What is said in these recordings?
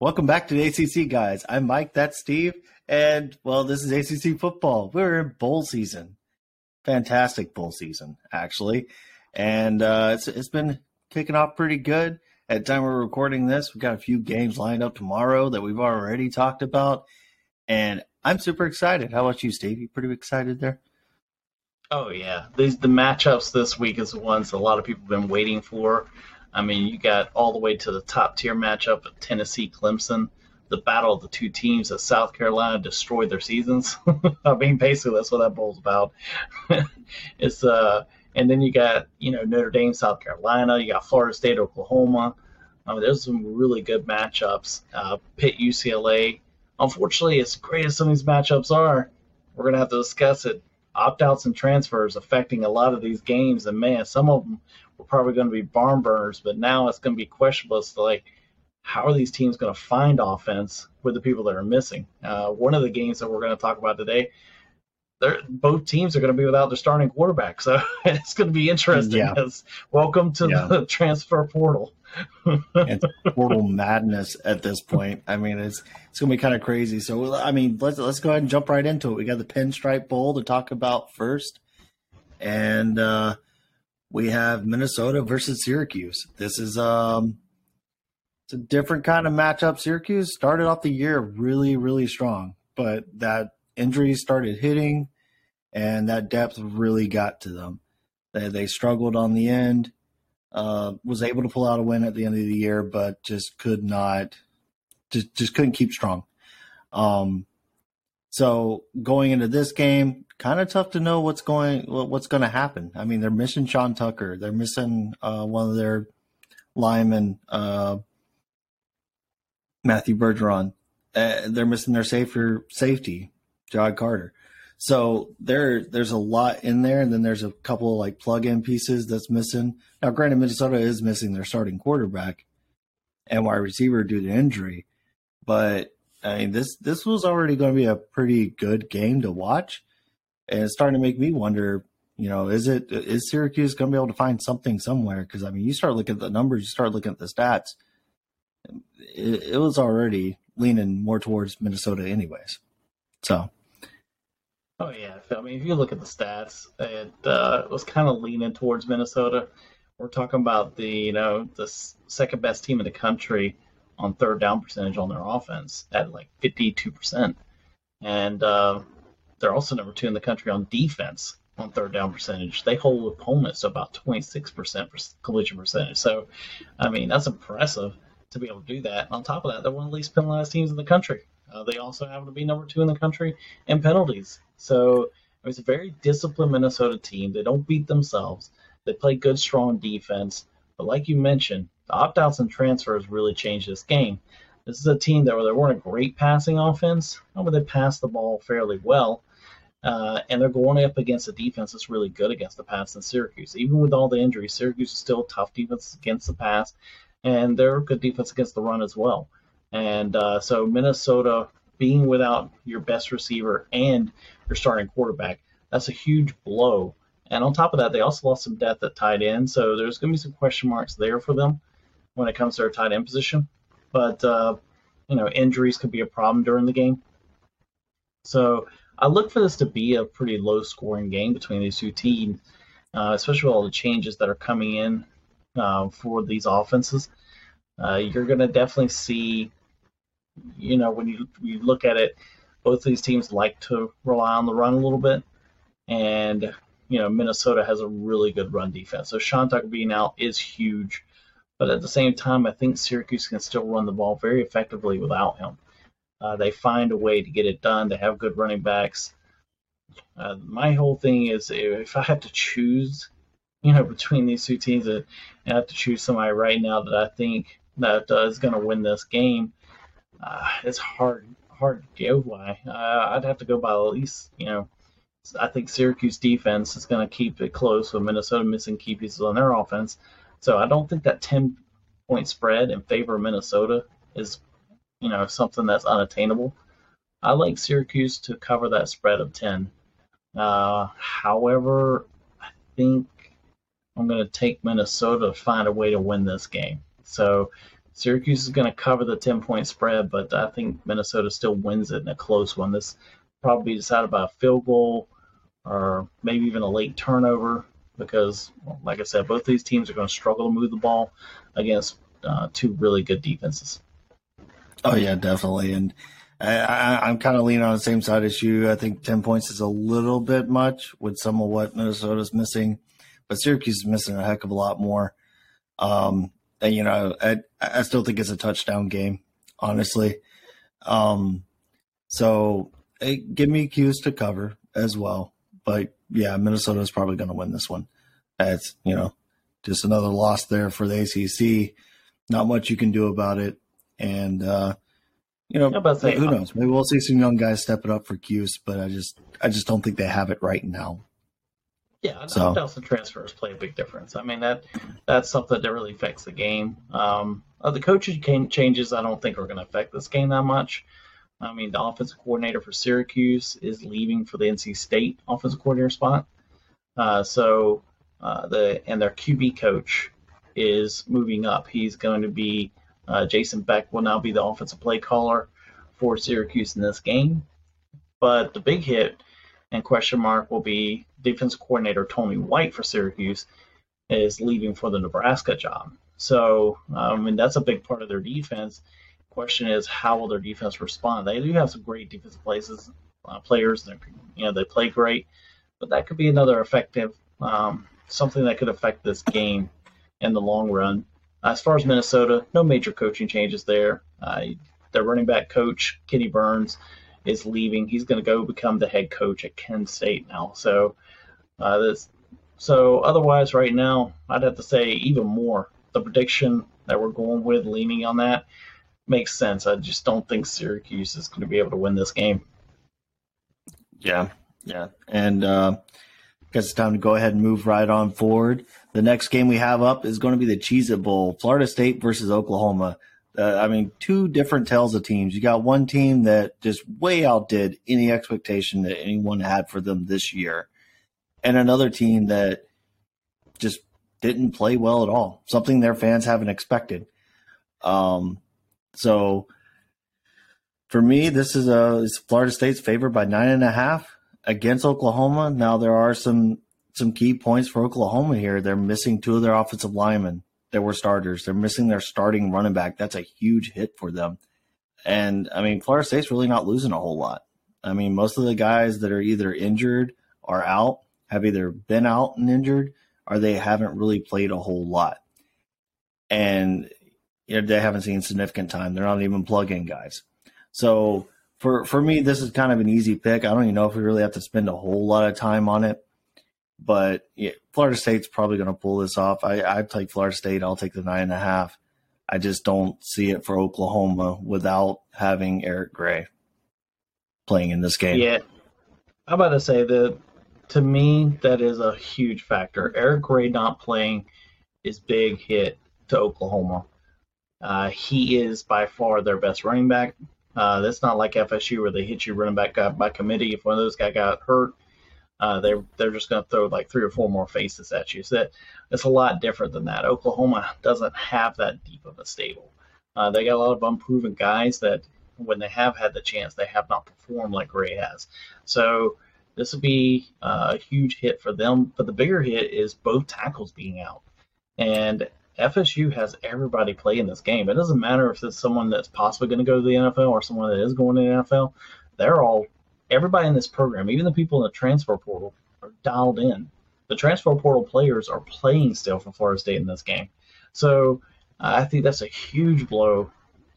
Welcome back to the ACC, guys. I'm Mike, that's Steve, and well, this is ACC football. We're in bowl season. Fantastic bowl season, actually. And uh, it's, it's been kicking off pretty good. At the time we're recording this, we've got a few games lined up tomorrow that we've already talked about. And I'm super excited. How about you, Steve? You pretty excited there? Oh yeah, these the matchups this week is the ones a lot of people have been waiting for. I mean, you got all the way to the top tier matchup of Tennessee Clemson, the battle of the two teams that South Carolina destroyed their seasons. I mean, basically that's what that bowl's about. it's uh, and then you got you know Notre Dame, South Carolina. You got Florida State, Oklahoma. I mean, there's some really good matchups. Uh, Pitt, UCLA. Unfortunately, as great as some of these matchups are, we're gonna have to discuss it. Opt-outs and transfers affecting a lot of these games, and man, some of them were probably going to be barn burners, but now it's going to be questionable as to like how are these teams going to find offense with the people that are missing. Uh, one of the games that we're going to talk about today, both teams are going to be without their starting quarterback, so it's going to be interesting. Yeah. welcome to yeah. the transfer portal. it's portal madness at this point. I mean, it's it's gonna be kind of crazy. So, I mean, let's let's go ahead and jump right into it. We got the Pinstripe Bowl to talk about first, and uh, we have Minnesota versus Syracuse. This is um it's a different kind of matchup. Syracuse started off the year really, really strong, but that injuries started hitting and that depth really got to them. They they struggled on the end. Uh, was able to pull out a win at the end of the year, but just could not just just couldn't keep strong. Um so going into this game, kind of tough to know what's going what's going to happen. I mean, they're missing Sean Tucker. They're missing uh, one of their linemen, uh, Matthew Bergeron. Uh, they're missing their safer safety, Ja'Had Carter. So there, there's a lot in there, and then there's a couple of like plug-in pieces that's missing. Now, granted, Minnesota is missing their starting quarterback and wide receiver due to injury, but I mean this this was already going to be a pretty good game to watch and it's starting to make me wonder you know is it is syracuse going to be able to find something somewhere? Because i mean you start looking at the numbers you start looking at the stats it, it was already leaning more towards minnesota anyways. So. Oh yeah. I mean if you look at the stats it uh, was kind of leaning towards minnesota. We're talking about the you know the second best team in the country on third down percentage on their offense at like 52% and uh, they're also number two in the country on defense on third down percentage. They hold opponents to about 26% collision percentage. So, I mean, that's impressive to be able to do that. On top of that, they're one of the least penalized teams in the country. Uh, they also happen to be number two in the country in penalties. So, it's a very disciplined Minnesota team. They don't beat themselves. They play good, strong defense. But like you mentioned, the opt-outs and transfers really changed this game. This is a team that where they weren't a great passing offense, but they passed the ball fairly well. Uh, and they're going up against a defense that's really good against the pass in Syracuse. Even with all the injuries, Syracuse is still a tough defense against the pass, and they're a good defense against the run as well. And uh, so Minnesota being without your best receiver and your starting quarterback, that's a huge blow. And on top of that, they also lost some depth at tight end, so there's going to be some question marks there for them when it comes to their tight end position. But uh, you know, injuries could be a problem during the game. So I look for this to be a pretty low scoring game between these two teams, uh, especially with all the changes that are coming in uh, for these offenses. Uh, you're going to definitely see, you know, when you, you look at it, both these teams like to rely on the run a little bit. And, you know, Minnesota has a really good run defense. So Sean Tucker being out is huge. But at the same time, I think Syracuse can still run the ball very effectively without him. Uh, they find a way to get it done. They have good running backs. Uh, my whole thing is if I have to choose, you know, between these two teams, uh, I have to choose somebody right now that I think that uh, is going to win this game. Uh, it's hard, hard to go by. Uh, I'd have to go by at least, you know, I think Syracuse defense is going to keep it close with Minnesota missing key pieces on their offense. So I don't think that 10 point spread in favor of Minnesota is you know something that's unattainable. I like Syracuse to cover that spread of ten. Uh, however, I think I'm going to take Minnesota to find a way to win this game. So Syracuse is going to cover the 10 point spread, but I think Minnesota still wins it in a close one. This probably decided by a field goal or maybe even a late turnover because, like I said, both these teams are going to struggle to move the ball against uh, two really good defenses. Oh yeah, definitely. And I, am kind of leaning on the same side as you. I think ten points is a little bit much with some of what Minnesota's missing, but Syracuse is missing a heck of a lot more. Um, and you know, I, I still think it's a touchdown game, honestly. Um, so hey, give me Cuse to cover as well. But yeah, Minnesota is probably going to win this one. It's you know just another loss there for the ACC. Not much you can do about it, and uh, you know, who knows? Maybe we'll see some young guys step it up for Cuse, but I just I just don't think they have it right now. Yeah, so. Nelson transfers play a big difference. I mean that that's something that really affects the game. Um, the coaching changes I don't think are going to affect this game that much. I mean the offensive coordinator for Syracuse is leaving for the NC State offensive coordinator spot. Uh, so uh, the and their QB coach is moving up. He's going to be uh, Jason Beck will now be the offensive play caller for Syracuse in this game. But the big hit and question mark will be defensive coordinator Tony White for Syracuse is leaving for the Nebraska job. So, I mean, that's a big part of their defense. Question is, how will their defense respond? They do have some great defensive places, uh, players. You know, they play great, but that could be another effective um, something that could affect this game in the long run. As far as Minnesota, no major coaching changes there. Uh, their running back coach, Kenni Burns, is leaving. He's going to go become the head coach at Kent State now. So, uh, this, so otherwise, right now, I'd have to say even more. The prediction that we're going with, leaning on that, makes sense. I just don't think Syracuse is going to be able to win this game. Yeah, yeah, and uh, it's time to go ahead and move right on forward. The next game we have up is going to be the Cheez It Bowl, Florida State versus Oklahoma. Uh, I mean, two different tales of teams. You got one team that just way outdid any expectation that anyone had for them this year, and another team that just didn't play well at all. Something their fans haven't expected. Um, so for me, this is a Florida State's favored by nine and a half against Oklahoma. Now there are some some key points for Oklahoma here. They're missing two of their offensive linemen that were starters. They're missing their starting running back. That's a huge hit for them. And I mean, Florida State's really not losing a whole lot. I mean, most of the guys that are either injured or out have either been out and injured or they haven't really played a whole lot. And you know, they haven't seen significant time. They're not even plug-in guys. So for for me, this is kind of an easy pick. I don't even know if we really have to spend a whole lot of time on it. But yeah, Florida State's probably going to pull this off. I, I take Florida State. I'll take the nine and a half. I just don't see it for Oklahoma without having Eric Gray playing in this game. Yeah, I'm about to say that to me that is a huge factor. Eric Gray not playing is big hit to Oklahoma. Uh, he is by far their best running back. Uh, that's not like FSU where they hit you running back by committee. If one of those guys got hurt, uh, they they're just going to throw like three or four more faces at you. So that, it's a lot different than that. Oklahoma doesn't have that deep of a stable. Uh, they got a lot of unproven guys that when they have had the chance, they have not performed like Gray has. So this would be uh, a huge hit for them. But the bigger hit is both tackles being out. And FSU has everybody play in this game. It doesn't matter if it's someone that's possibly going to go to the NFL or someone that is going to the NFL. They're all everybody in this program, even the people in the transfer portal, are dialed in. The transfer portal players are playing still for Florida State in this game. So I think that's a huge blow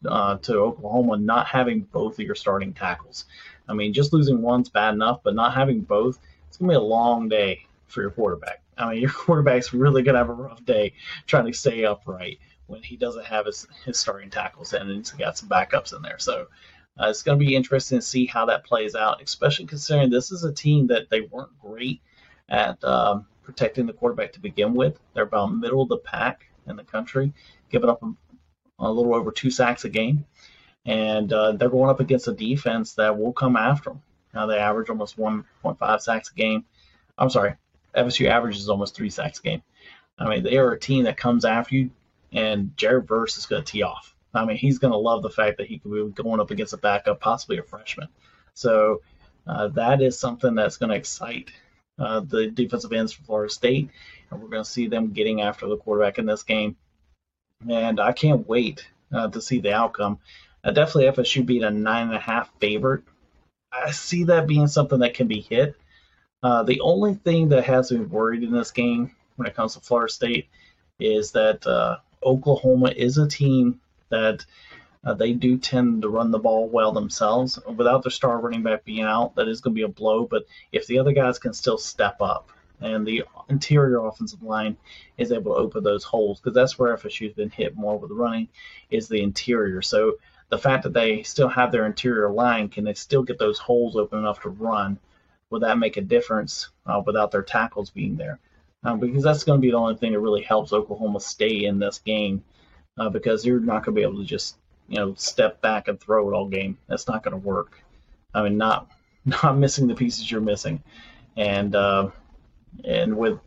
uh, to Oklahoma not having both of your starting tackles. I mean, just losing one's bad enough, but not having both, it's going to be a long day for your quarterback. I mean, your quarterback's really going to have a rough day trying to stay upright when he doesn't have his, his starting tackles and he's got some backups in there. So uh, it's going to be interesting to see how that plays out, especially considering this is a team that they weren't great at um, protecting the quarterback to begin with. They're about middle of the pack in the country, giving up a, a little over two sacks a game. And uh, they're going up against a defense that will come after them. Now they average almost 1.5 sacks a game. I'm sorry, FSU averages almost three sacks a game. I mean, they are a team that comes after you and Jared Verse is going to tee off. I mean, he's going to love the fact that he could be going up against a backup, possibly a freshman. So uh, that is something that's going to excite uh, the defensive ends for Florida State, and we're going to see them getting after the quarterback in this game. And I can't wait uh, to see the outcome. Definitely FSU beat a nine and a half favorite. I see that being something that can be hit. Uh, the only thing that has me worried in this game when it comes to Florida State is that uh, Oklahoma is a team that uh, they do tend to run the ball well themselves. Without their star running back being out, that is going to be a blow. But if the other guys can still step up and the interior offensive line is able to open those holes, because that's where FSU's been hit more with running, is the interior. So the fact that they still have their interior line, can they still get those holes open enough to run? Would that make a difference uh, without their tackles being there? Um, because that's going to be the only thing that really helps Oklahoma stay in this game uh, because you're not going to be able to just you know step back and throw it all game. That's not going to work. I mean, not not missing the pieces you're missing, and uh, and with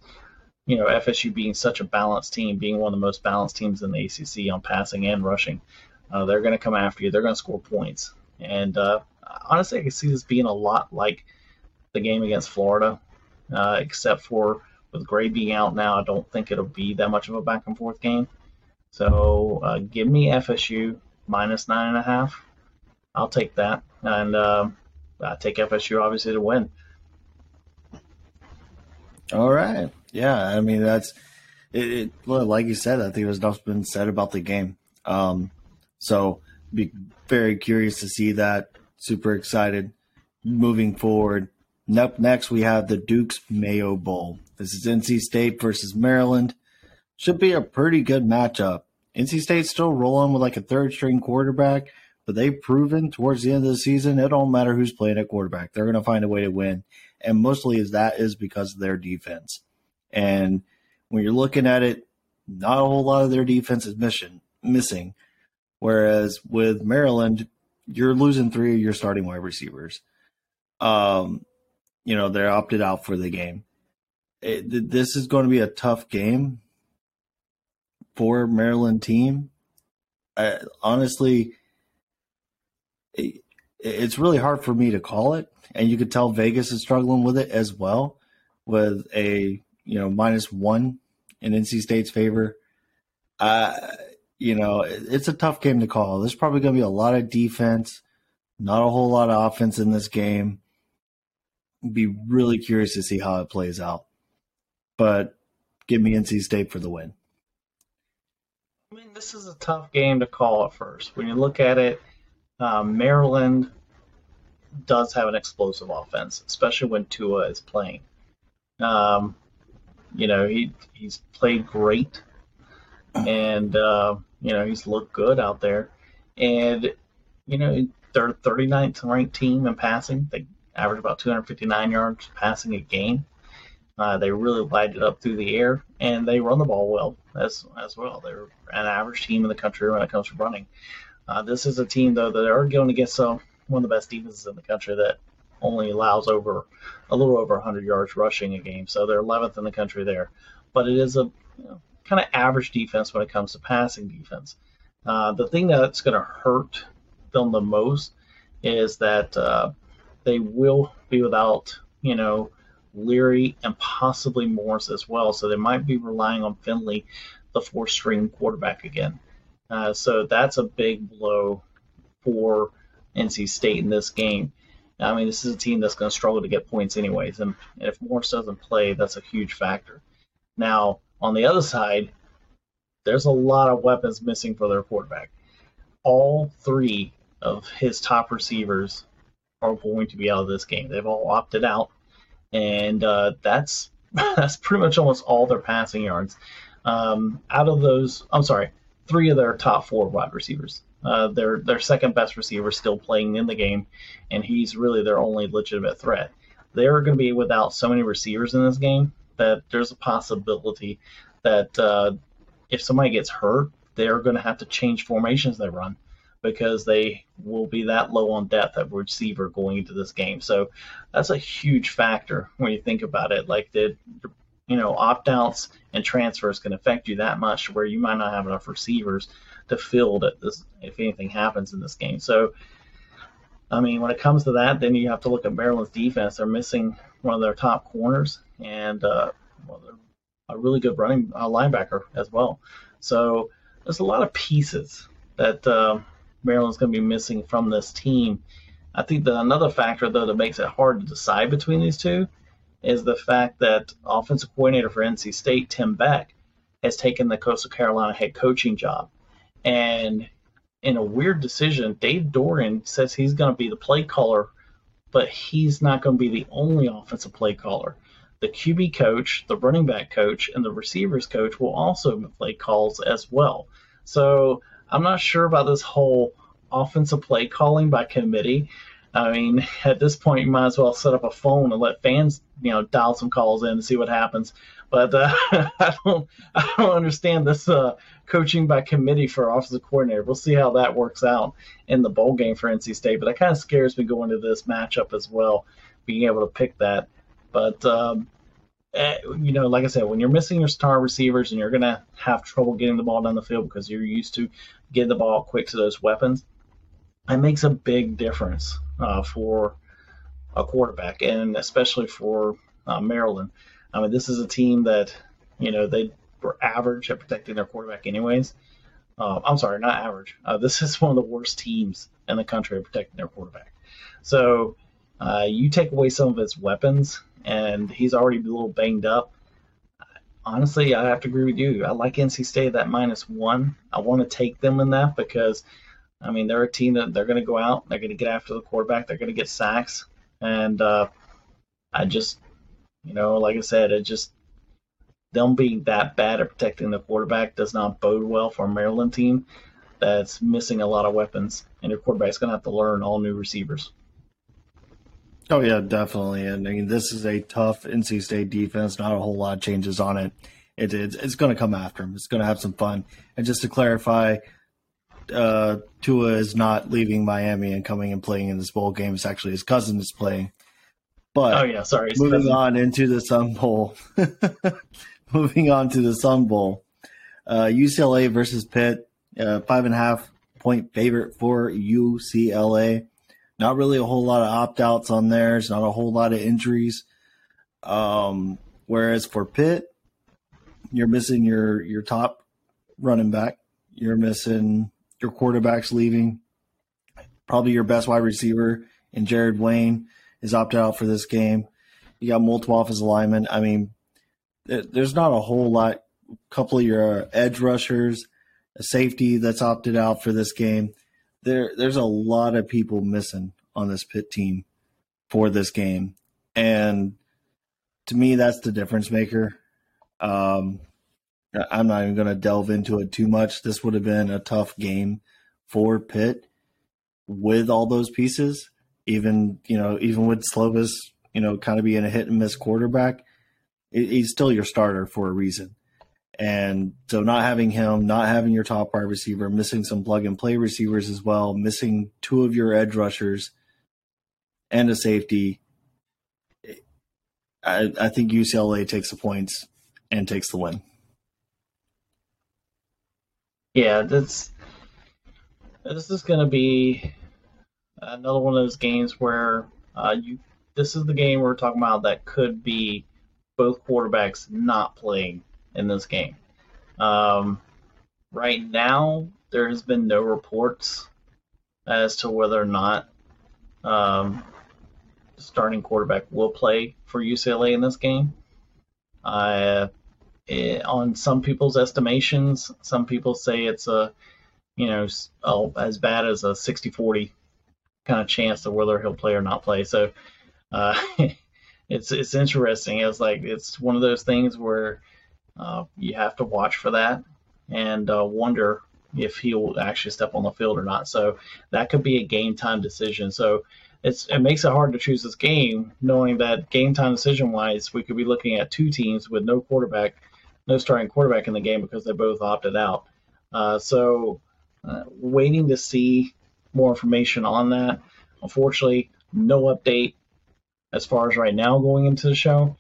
you know FSU being such a balanced team, being one of the most balanced teams in the ACC on passing and rushing, uh, they're going to come after you. They're going to score points, and uh, honestly, I can see this being a lot like the game against Florida, uh, except for with Gray being out now, I don't think it'll be that much of a back and forth game. So uh, give me FSU minus nine and a half. I'll take that, and uh, I take FSU obviously to win. All right, yeah. I mean that's it, it. Like you said, I think there's enough been said about the game. Um, so be very curious to see that. Super excited moving forward. Up next, we have the Duke's Mayo Bowl. This is NC State versus Maryland. Should be a pretty good matchup. NC State's still rolling with like a third string quarterback, but they've proven towards the end of the season it don't matter who's playing at quarterback. They're going to find a way to win. And mostly is that is because of their defense. And when you're looking at it, not a whole lot of their defense is mission, missing. Whereas with Maryland, you're losing three of your starting wide receivers. Um, you know, they're opted out for the game. It, this is going to be a tough game for Maryland team. I, honestly, it, it's really hard for me to call it, and you could tell Vegas is struggling with it as well, with a you know minus one in NC State's favor. Uh, you know, it's a tough game to call. There's probably going to be a lot of defense, not a whole lot of offense in this game. Be really curious to see how it plays out. But give me NC State for the win. I mean, this is a tough game to call at first. When you look at it, um, Maryland does have an explosive offense, especially when Tua is playing. Um, you know, he he's played great, and uh, you know he's looked good out there. And you know they're 39th ranked team in passing. They average about 259 yards passing a game. Uh, they really light it up through the air, and they run the ball well as as well. They're an average team in the country when it comes to running. Uh, this is a team though that are going against uh, one of the best defenses in the country that only allows over a little over 100 yards rushing a game. So they're 11th in the country there, but it is a you know, kind of average defense when it comes to passing defense. Uh, the thing that's going to hurt them the most is that uh, they will be without you know Leary, and possibly Morris as well. So they might be relying on Finley, the four string quarterback again. Uh, so that's a big blow for NC State in this game. I mean, this is a team that's going to struggle to get points anyways, and, and if Morris doesn't play, that's a huge factor. Now, on the other side, there's a lot of weapons missing for their quarterback. All three of his top receivers are going to be out of this game. They've all opted out and uh, that's that's pretty much almost all their passing yards. Um, out of those, I'm sorry, three of their top four wide receivers. Uh, their their second best receiver still playing in the game, and he's really their only legitimate threat. They're going to be without so many receivers in this game that there's a possibility that uh, if somebody gets hurt, they're going to have to change formations they run because they will be that low on depth at receiver going into this game. So that's a huge factor when you think about it. Like the you know, opt outs and transfers can affect you that much where you might not have enough receivers to field it this, if anything happens in this game. So, I mean, when it comes to that, then you have to look at Maryland's defense. They're missing one of their top corners and uh, well, a really good running uh, linebacker as well. So there's a lot of pieces that uh, Maryland's going to be missing from this team. I think that another factor, though, that makes it hard to decide between these two is the fact that offensive coordinator for NC State, Tim Beck, has taken the Coastal Carolina head coaching job. And in a weird decision, Dave Doeren says he's going to be the play caller, but he's not going to be the only offensive play caller. The QB coach, the running back coach, and the receivers coach will also play calls as well. So I'm not sure about this whole offensive play calling by committee. I mean, at this point, you might as well set up a phone and let fans, you know, dial some calls in and see what happens. But uh, I don't, I don't understand this uh, coaching by committee for offensive coordinator. We'll see how that works out in the bowl game for NC State. But that kind of scares me going into this matchup as well, being able to pick that. But um, you know, like I said, when you're missing your star receivers and you're going to have trouble getting the ball down the field because you're used to getting the ball quick to those weapons, it makes a big difference uh, for a quarterback, and especially for uh, Maryland. I mean, this is a team that, you know, they were average at protecting their quarterback, anyways. Uh, I'm sorry, not average. Uh, this is one of the worst teams in the country at protecting their quarterback. So uh, you take away some of its weapons, and he's already a little banged up. Honestly, I have to agree with you. I like NC State that minus one. I want to take them in that because, I mean, they're a team that they're going to go out, they're going to get after the quarterback, they're going to get sacks, and uh, I just, you know, like I said, it just them being that bad at protecting the quarterback does not bode well for a Maryland team that's missing a lot of weapons, and your quarterback's going to have to learn all new receivers. Oh yeah, definitely. And I mean, this is a tough NC State defense. Not a whole lot of changes on it. it it's, it's going to come after him. It's going to have some fun. And just to clarify, uh, Tua is not leaving Miami and coming and playing in this bowl game. It's actually his cousin is playing. But oh yeah, sorry. Moving cousin. on into the Sun Bowl. moving on to the Sun Bowl. Uh, UCLA versus Pitt. Uh, five and a half point favorite for UCLA. Not really a whole lot of opt outs on there. There's not a whole lot of injuries. Um, whereas for Pitt, you're missing your your top running back. You're missing your quarterbacks leaving. Probably your best wide receiver and Jared Wayne is opted out for this game. You got multiple offensive linemen. I mean, there's not a whole lot. A couple of your edge rushers, a safety that's opted out for this game there there's a lot of people missing on this Pitt team for this game, and to me, that's the difference maker. Um, I'm not even going to delve into it too much. This would have been a tough game for Pitt with all those pieces. Even you know, even with Slovis, you know, kind of being a hit and miss quarterback, he's still your starter for a reason. And so not having him, not having your top wide receiver, missing some plug and play receivers as well, missing two of your edge rushers and a safety. I, I think UCLA takes the points and takes the win. Yeah, that's this is going to be another one of those games where uh, you. This is the game we're talking about that could be both quarterbacks not playing in this game. Um, right now, there has been no reports as to whether or not um, starting quarterback will play for UCLA in this game. Uh, it, on some people's estimations, some people say it's a, you know, as bad as a 60-40 kind of chance of whether he'll play or not play. So uh, it's it's interesting. It's like it's one of those things where uh, you have to watch for that and uh, wonder if he will actually step on the field or not. So that could be a game time decision. So it's it makes it hard to choose this game, knowing that game time decision wise, we could be looking at two teams with no quarterback, no starting quarterback in the game because they both opted out. Uh, so uh, waiting to see more information on that. Unfortunately, no update as far as right now going into the show,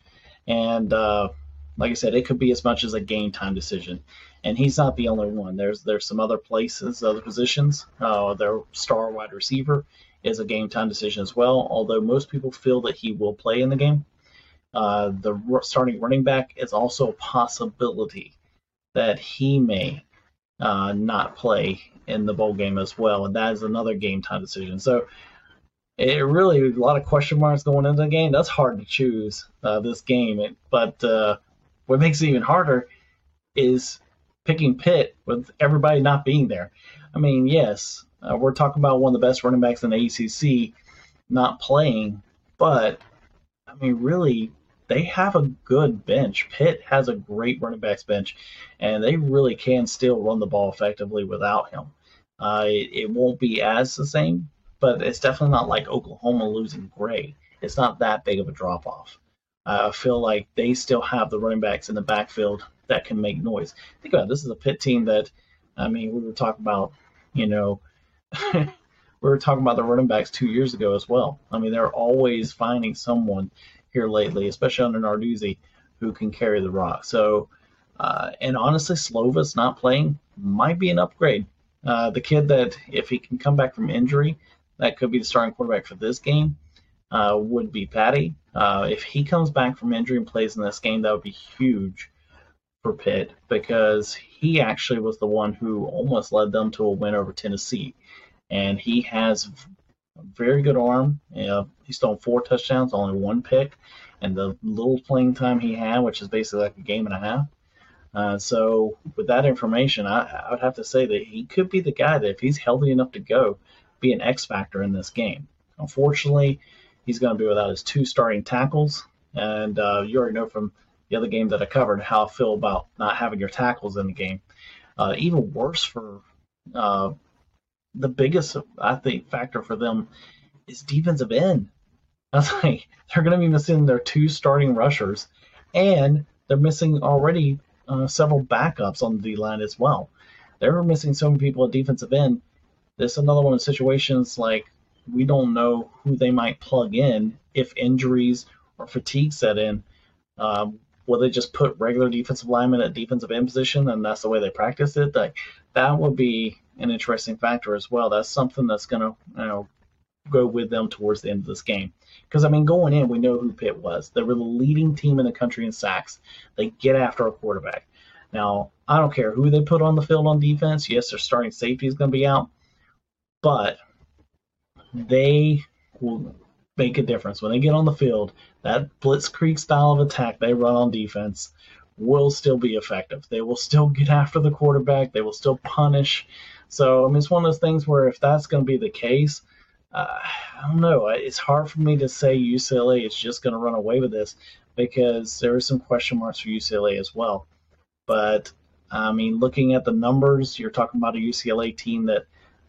and uh, like I said, it could be as much as a game time decision. And he's not the only one. There's there's some other places, other positions. Uh, their star wide receiver is a game time decision as well. Although most people feel that he will play in the game. Uh, the starting running back is also a possibility that he may uh, not play in the bowl game as well, and that is another game time decision. So it really a lot of question marks going into the game. That's hard to choose uh, this game, but uh, what makes it even harder is picking Pitt with everybody not being there. I mean, yes, uh, we're talking about one of the best running backs in the ACC not playing, but I mean, really, they have a good bench. Pitt has a great running backs bench, and they really can still run the ball effectively without him. Uh, it, it, won't be as the same, but it's definitely not like Oklahoma losing Gray. It's not that big of a drop off. I feel like they still have the running backs in the backfield that can make noise. Think about it, this is a Pitt team that, I mean, we were talking about, you know, we were talking about the running backs two years ago as well. I mean, they're always finding someone here lately, especially under Narduzzi, who can carry the rock. So, uh, and honestly, Slovis not playing might be an upgrade. Uh, the kid that, if he can come back from injury, that could be the starting quarterback for this game, uh, would be Patti. Uh, if he comes back from injury and plays in this game, that would be huge for Pitt because he actually was the one who almost led them to a win over Tennessee. And he has a very good arm. You he's thrown four touchdowns, only one pick, and the little playing time he had, which is basically like a game and a half. Uh, so, with that information, I, I would have to say that he could be the guy that, if he's healthy enough to go, be an X factor in this game. Unfortunately, he's going to be without his two starting tackles. And uh, you already know from the other game that I covered how I feel about not having your tackles in the game. Uh, even worse for uh, the biggest, I think, factor for them is defensive end. Was like, they're going to be missing their two starting rushers, and they're missing already uh, several backups on the line as well. They're missing so many people at defensive end. This is another one of situations like we don't know who they might plug in if injuries or fatigue set in. Um, will they just put regular defensive linemen at defensive end position and that's the way they practice it? Like that would be an interesting factor as well. That's something that's going to you know go with them towards the end of this game. Because I mean, going in, we know who Pitt was. They were the leading team in the country in sacks. They get after a quarterback. Now, I don't care who they put on the field on defense. Yes, their starting safety is going to be out, but they will make a difference when they get on the field. That blitzkrieg style of attack they run on defense will still be effective. They will still get after the quarterback. They will still punish. So I mean, it's one of those things where if that's going to be the case, uh, I don't know. It's hard for me to say UCLA is just going to run away with this because there are some question marks for UCLA as well. But I mean, looking at the numbers, you're talking about a UCLA team that,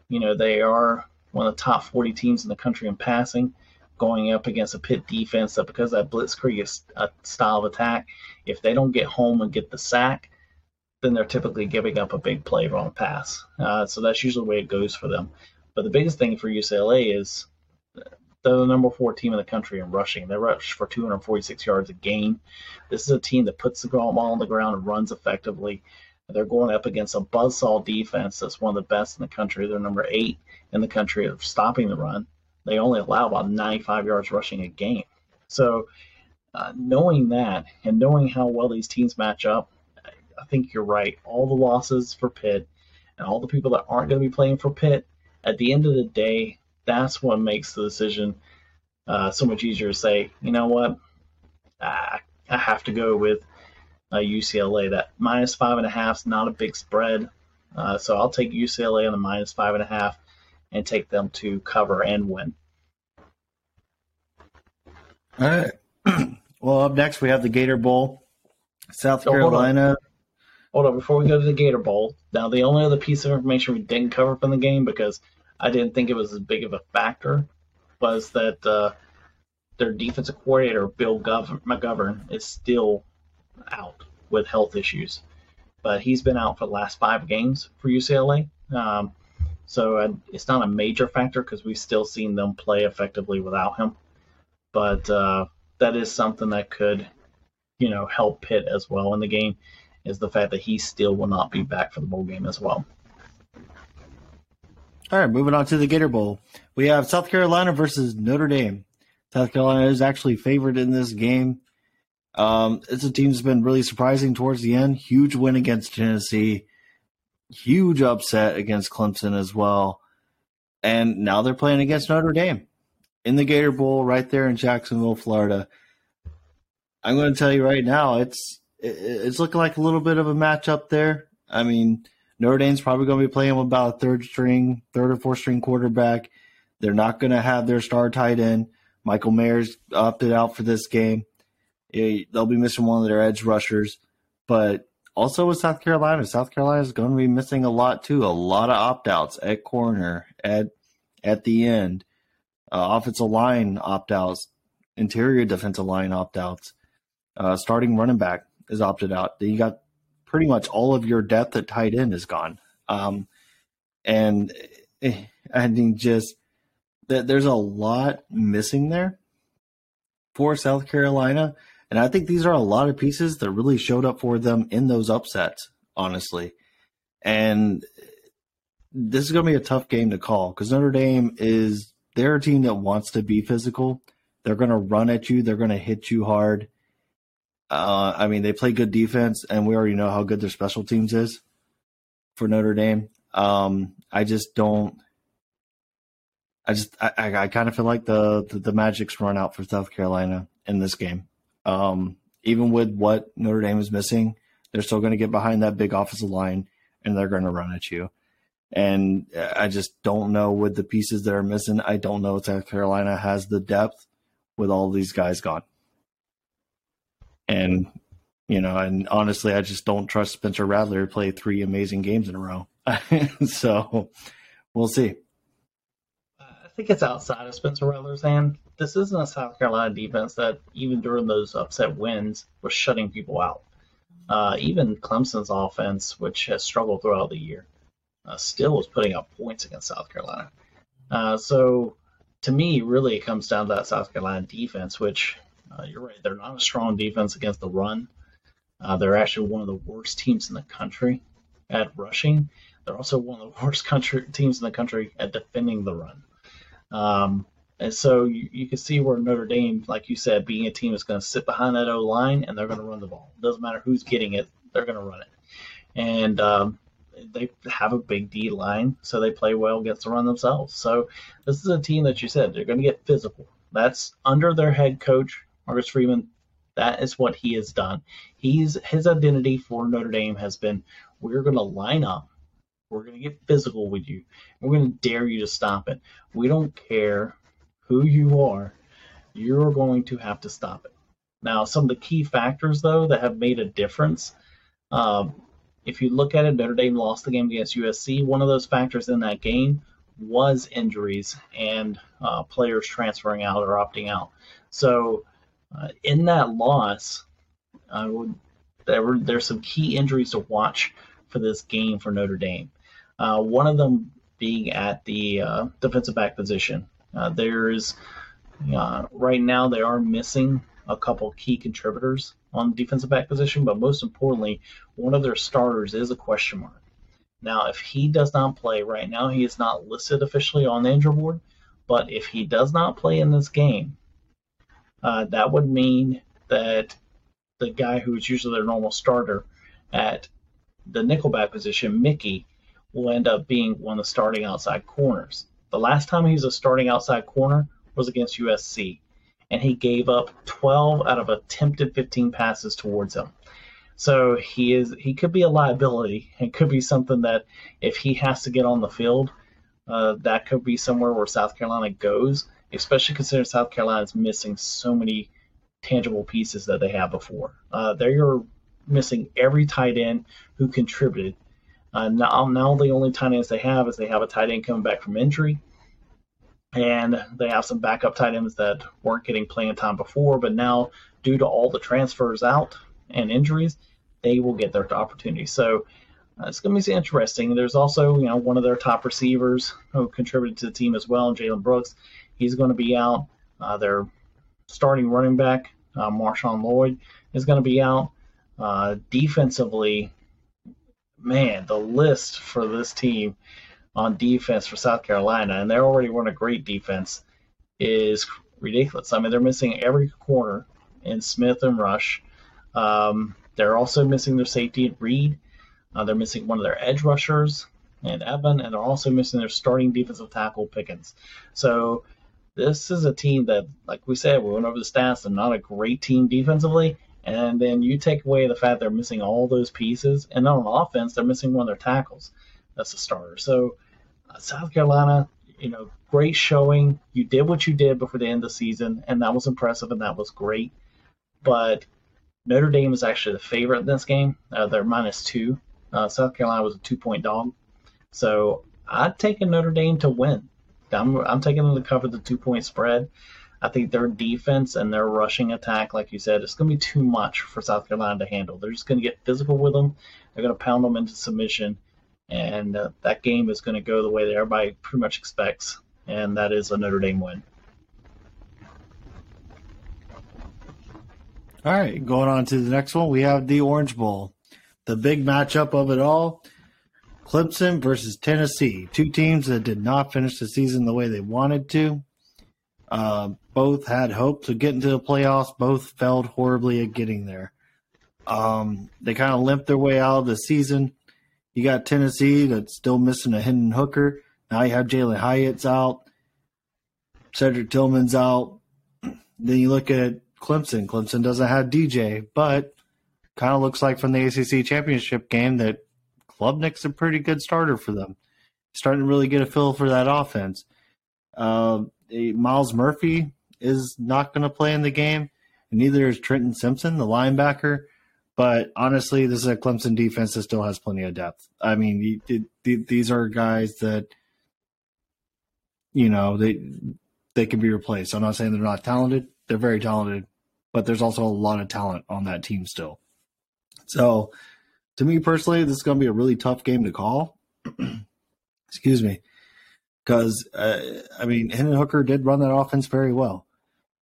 you know, they are one of the top 40 teams in the country in passing, going up against a Pitt defense that because that blitzkrieg is a style of attack, if they don't get home and get the sack, then they're typically giving up a big play on a pass. Uh, so that's usually the way it goes for them. But the biggest thing for UCLA is they're the number four team in the country in rushing. They rush for 246 yards a game. This is a team that puts the ball on the ground and runs effectively. They're going up against a buzzsaw defense that's one of the best in the country. They're number eight in the country of stopping the run. They only allow about 95 yards rushing a game. So, uh, knowing that and knowing how well these teams match up, I think you're right. All the losses for Pitt and all the people that aren't going to be playing for Pitt, at the end of the day, that's what makes the decision uh, so much easier to say, you know what, I, I have to go with uh, UCLA. That minus five and a half is not a big spread. Uh, so I'll take UCLA on the minus five and a half and take them to cover and win. All right. well, up next we have the Gator Bowl, South so Carolina. Hold on. hold on, before we go to the Gator Bowl. Now, the only other piece of information we didn't cover from the game because I didn't think it was as big of a factor was that uh, their defensive coordinator Bill Gov- McGovern is still out with health issues, but he's been out for the last five games for UCLA. Um, so uh, it's not a major factor because we've still seen them play effectively without him. But uh, that is something that could you know, help Pitt as well in the game is the fact that he still will not be back for the bowl game as well. All right, moving on to the Gator Bowl. We have South Carolina versus Notre Dame. South Carolina is actually favored in this game. Um, it's a team that's been really surprising towards the end. Huge win against Tennessee, huge upset against Clemson as well. And now they're playing against Notre Dame in the Gator Bowl right there in Jacksonville, Florida. I'm going to tell you right now, it's it's looking like a little bit of a matchup there. I mean, Notre Dame's probably going to be playing with about a third string, third or fourth string quarterback. They're not going to have their star tight end. Michael Mayer's opted out for this game. They'll be missing one of their edge rushers, but also with South Carolina, South Carolina is going to be missing a lot too. A lot of opt outs at corner, at at the end, uh, offensive line opt outs, interior defensive line opt outs, uh, starting running back is opted out. You got pretty much all of your depth at tight end is gone. Um, and eh, I mean, just that there's a lot missing there for South Carolina. And I think these are a lot of pieces that really showed up for them in those upsets, honestly. And this is going to be a tough game to call because Notre Dame is they're a team that wants to be physical. They're going to run at you. They're going to hit you hard. Uh, I mean, they play good defense, and we already know how good their special teams is for Notre Dame. Um, I just don't. I just I, I, kind of feel like the, the, the magic's run out for South Carolina in this game. Um, even with what Notre Dame is missing, they're still going to get behind that big offensive line and they're going to run at you. And I just don't know with the pieces that are missing. I don't know if South Carolina has the depth with all these guys gone. And you know, and honestly, I just don't trust Spencer Rattler to play three amazing games in a row. so we'll see. I think it's outside of Spencer Rattler's hand. This isn't a South Carolina defense that, even during those upset wins, was shutting people out. Uh, even Clemson's offense, which has struggled throughout the year, uh, still was putting up points against South Carolina. Uh, so, to me, really, it comes down to that South Carolina defense, which uh, you're right. They're not a strong defense against the run. Uh, they're actually one of the worst teams in the country at rushing. They're also one of the worst country teams in the country at defending the run. Um, and so you, you can see where Notre Dame, like you said, being a team that's going to sit behind that O line and they're going to run the ball. It doesn't matter who's getting it, they're going to run it. And um, they have a big D line, so they play well against the run themselves. So this is a team that you said they're going to get physical. That's under their head coach Marcus Freeman, that is what he has done. He's his identity for Notre Dame has been we're going to line up, we're going to get physical with you, we're going to dare you to stop it. We don't care who you are, you're going to have to stop it. Now, some of the key factors though that have made a difference. Um, if you look at it, Notre Dame lost the game against USC. One of those factors in that game was injuries and uh, players transferring out or opting out. So uh, in that loss, there were there's some key injuries to watch for this game for Notre Dame. Uh, one of them being at the uh, defensive back position. Uh, there's uh, right now they are missing a couple key contributors on the defensive back position, but most importantly, one of their starters is a question mark. Now, if he does not play right now, he is not listed officially on the injury board. But if he does not play in this game, uh, that would mean that the guy who is usually their normal starter at the nickelback position, Mickey, will end up being one of the starting outside corners. The last time he was a starting outside corner was against USC, and he gave up 12 out of attempted 15 passes towards him. So he is he could be a liability. It could be something that if he has to get on the field, uh, that could be somewhere where South Carolina goes especially considering South Carolina is missing so many tangible pieces that they have before. Uh, they're missing every tight end who contributed. Uh, now, now the only tight ends they have is they have a tight end coming back from injury, and they have some backup tight ends that weren't getting playing time before, but now due to all the transfers out and injuries, they will get their opportunity. So uh, it's going to be interesting. There's also, you know, one of their top receivers who contributed to the team as well, Jalen Brooks. He's going to be out. Uh, their starting running back, Uh, Marshawn Lloyd is going to be out. Uh, defensively, man, the list for this team on defense for South Carolina, and they already weren't a great defense, is ridiculous. I mean, they're missing every corner in Smith and Rush. Um, they're also missing their safety at Reed. Uh, they're missing one of their edge rushers and Evan, and they're also missing their starting defensive tackle Pickens. So this is a team that, like we said, we went over the stats. They're not a great team defensively, and then you take away the fact they're missing all those pieces, and then on offense, they're missing one of their tackles. That's a starter. So uh, South Carolina, you know, great showing. You did what you did before the end of the season, and that was impressive, and that was great. But Notre Dame is actually the favorite in this game. Uh, they're minus two. Uh, South Carolina was a two-point dog. So I'd take a Notre Dame to win. I'm, I'm taking them to cover the two point spread. I think their defense and their rushing attack, like you said, it's going to be too much for South Carolina to handle. They're just going to get physical with them. They're going to pound them into submission, and uh, that game is going to go the way that everybody pretty much expects, and that is a Notre Dame win. All right, going on to the next one, we have the Orange Bowl, the big matchup of it all. Clemson versus Tennessee, two teams that did not finish the season the way they wanted to. Uh, both had hopes of getting to the playoffs. Both failed horribly at getting there. Um, they kind of limped their way out of the season. You got Tennessee that's still missing a Hendon Hooker. Now you have Jalin Hyatt's out. Cedric Tillman's out. Then you look at Clemson. Clemson doesn't have DJ, but kind of looks like from the ACC championship game that Klubnik's a pretty good starter for them. Starting to really get a feel for that offense. Uh, Myles Murphy is not going to play in the game, and neither is Trenton Simpson, the linebacker. But honestly, this is a Clemson defense that still has plenty of depth. I mean, these are guys that you know they they can be replaced. I'm not saying they're not talented; they're very talented, but there's also a lot of talent on that team still. So to me personally, this is going to be a really tough game to call. Excuse me. Because, uh, I mean, Hendon Hooker did run that offense very well.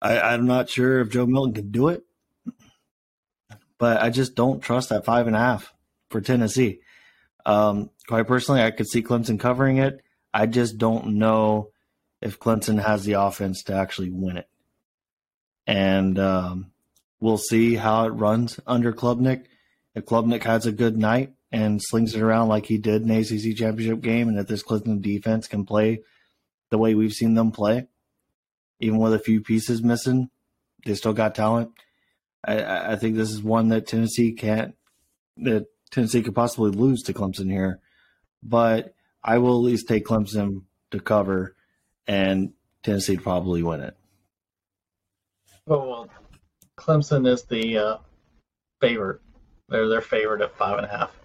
I, I'm not sure if Joe Milton can do it, but I just don't trust that five and a half for Tennessee. Um, quite personally, I could see Clemson covering it. I just don't know if Clemson has the offense to actually win it. And um, we'll see how it runs under Klubnik if Klubnik has a good night and slings it around like he did in ACC championship game, and if this Clemson defense can play the way we've seen them play, even with a few pieces missing, they still got talent. I, I think this is one that Tennessee can't, that Tennessee could possibly lose to Clemson here, but I will at least take Clemson to cover, and Tennessee probably win it. Oh, well, Clemson is the uh, favorite they're their favorite at five and a half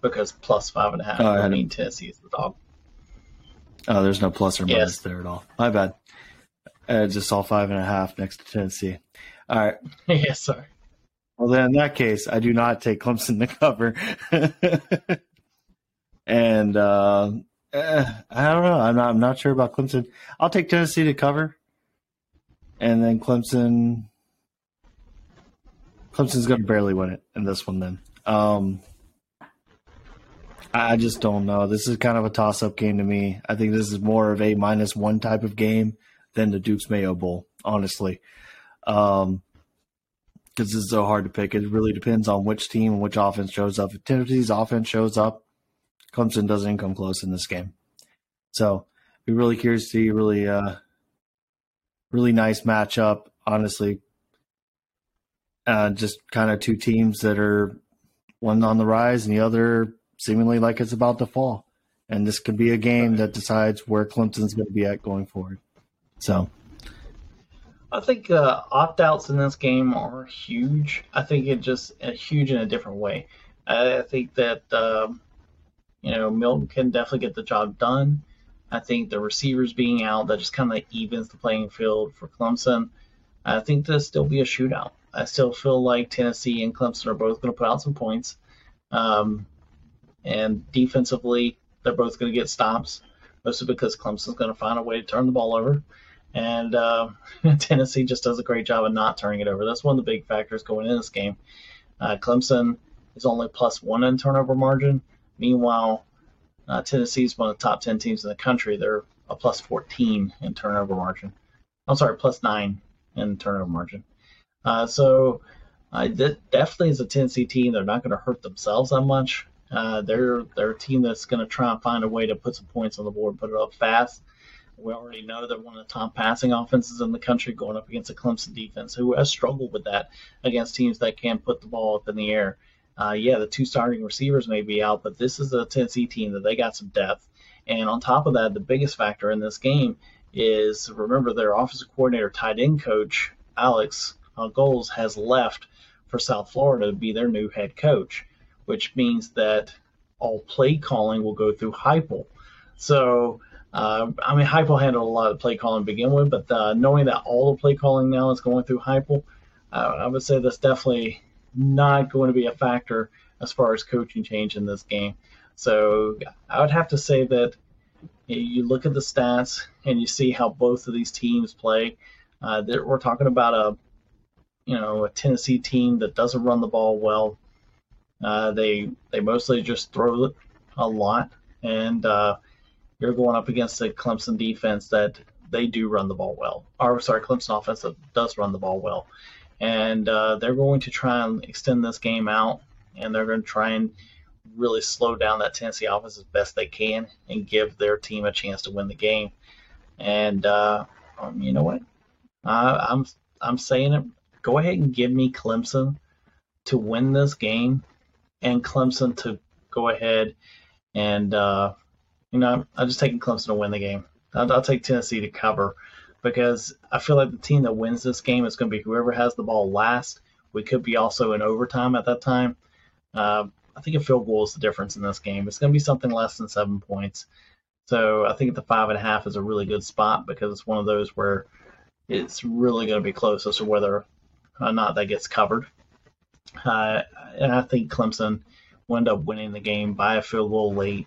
because plus five and a half. Oh, I mean, Tennessee is the dog. Oh, there's no plus or minus yes. there at all. My bad. I just saw five and a half next to Tennessee. All right. yes, sorry. Well, then in that case, I do not take Clemson to cover. and uh, eh, I don't know. I'm not. I'm not sure about Clemson. I'll take Tennessee to cover, and then Clemson Clemson's going to barely win it in this one. Then um, I just don't know. This is kind of a toss-up game to me. I think this is more of a minus one type of game than the Duke's Mayo Bowl, honestly. Um, because it's so hard to pick. It really depends on which team and which offense shows up. If Tennessee's offense shows up, Clemson doesn't come close in this game. So, be really curious to see really, uh, really nice matchup. Honestly, uh, just kind of two teams that are one on the rise and the other seemingly like it's about to fall. And this could be a game that decides where Clemson's going to be at going forward. So, I think uh, opt outs in this game are huge. I think it just uh, huge in a different way. I think that um, you know Milton can definitely get the job done. I think the receivers being out that just kind of evens the playing field for Clemson. I think there'll still be a shootout. I still feel like Tennessee and Clemson are both going to put out some points. Um, and defensively, they're both going to get stops, mostly because Clemson's going to find a way to turn the ball over. And uh, Tennessee just does a great job of not turning it over. That's one of the big factors going in this game. Uh, Clemson is only plus one in turnover margin. Meanwhile, uh, Tennessee is one of the top 10 teams in the country. They're a plus 14 in turnover margin. I'm sorry, plus nine in turnover margin. Uh, so uh, that definitely is a Tennessee team. They're not going to hurt themselves that much. Uh, they're they're a team that's going to try and find a way to put some points on the board, put it up fast. We already know they're one of the top passing offenses in the country, going up against a Clemson defense who has struggled with that against teams that can't put the ball up in the air. Uh, yeah, the two starting receivers may be out, but this is a Tennessee team that they got some depth. And on top of that, the biggest factor in this game is remember their offensive coordinator, tight end coach Alex Golesh has left for South Florida to be their new head coach, which means that all play calling will go through Heupel. So, uh, I mean, Heupel handled a lot of play calling to begin with, but uh, knowing that all the play calling now is going through Heupel, uh, I would say that's definitely not going to be a factor as far as coaching change in this game. So, I would have to say that you look at the stats and you see how both of these teams play. Uh, we're talking about a you know a Tennessee team that doesn't run the ball well. Uh, they they mostly just throw a lot, and uh, you're going up against a Clemson defense that they do run the ball well. Or sorry, Clemson offense that does run the ball well, and uh, they're going to try and extend this game out, and they're going to try and really slow down that Tennessee offense as best they can and give their team a chance to win the game. And uh, um, you know what? I'm I'm saying it go ahead and give me Clemson to win this game and Clemson to go ahead and uh, you know I'm just taking Clemson to win the game. I'll, I'll, take Tennessee to cover because I feel like the team that wins this game is going to be whoever has the ball last. We could be also in overtime at that time. Uh, I think a field goal is the difference in this game. It's going to be something less than seven points. So I think the five and a half is a really good spot because it's one of those where it's really going to be close as to whether or not that gets covered. Uh, and I think Clemson will end up winning the game by a field goal late.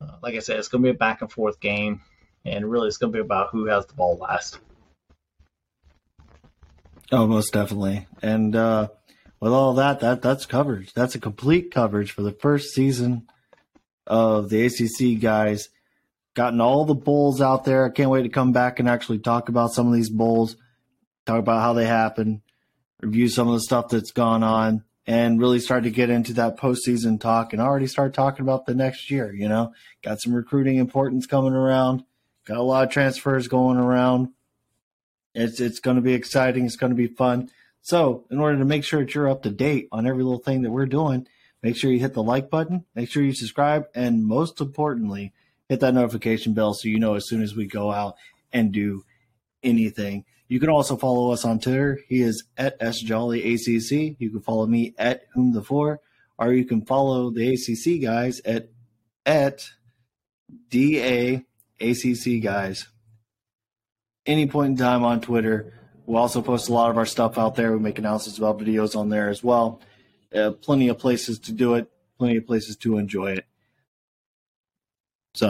Uh, like I said, it's going to be a back and forth game, and really it's going to be about who has the ball last. Oh, most definitely. And uh, with all that, that that's coverage. That's a complete coverage for the first season of the ACC guys. Gotten all the bowls out there. I can't wait to come back and actually talk about some of these bowls, talk about how they happen, review some of the stuff that's gone on, and really start to get into that postseason talk and already start talking about the next year. You know, got some recruiting importance coming around, got a lot of transfers going around. It's it's going to be exciting. It's going to be fun. So, in order to make sure that you're up to date on every little thing that we're doing, make sure you hit the like button, make sure you subscribe, and most importantly, hit that notification bell so you know as soon as we go out and do anything. You can also follow us on Twitter. He is at sjolleyacc. You can follow me at whom the four, or you can follow the ACC guys at at da acc guys. Any point in time on Twitter. We also post a lot of our stuff out there. We make announcements about videos on there as well. Uh, plenty of places to do it. Plenty of places to enjoy it. So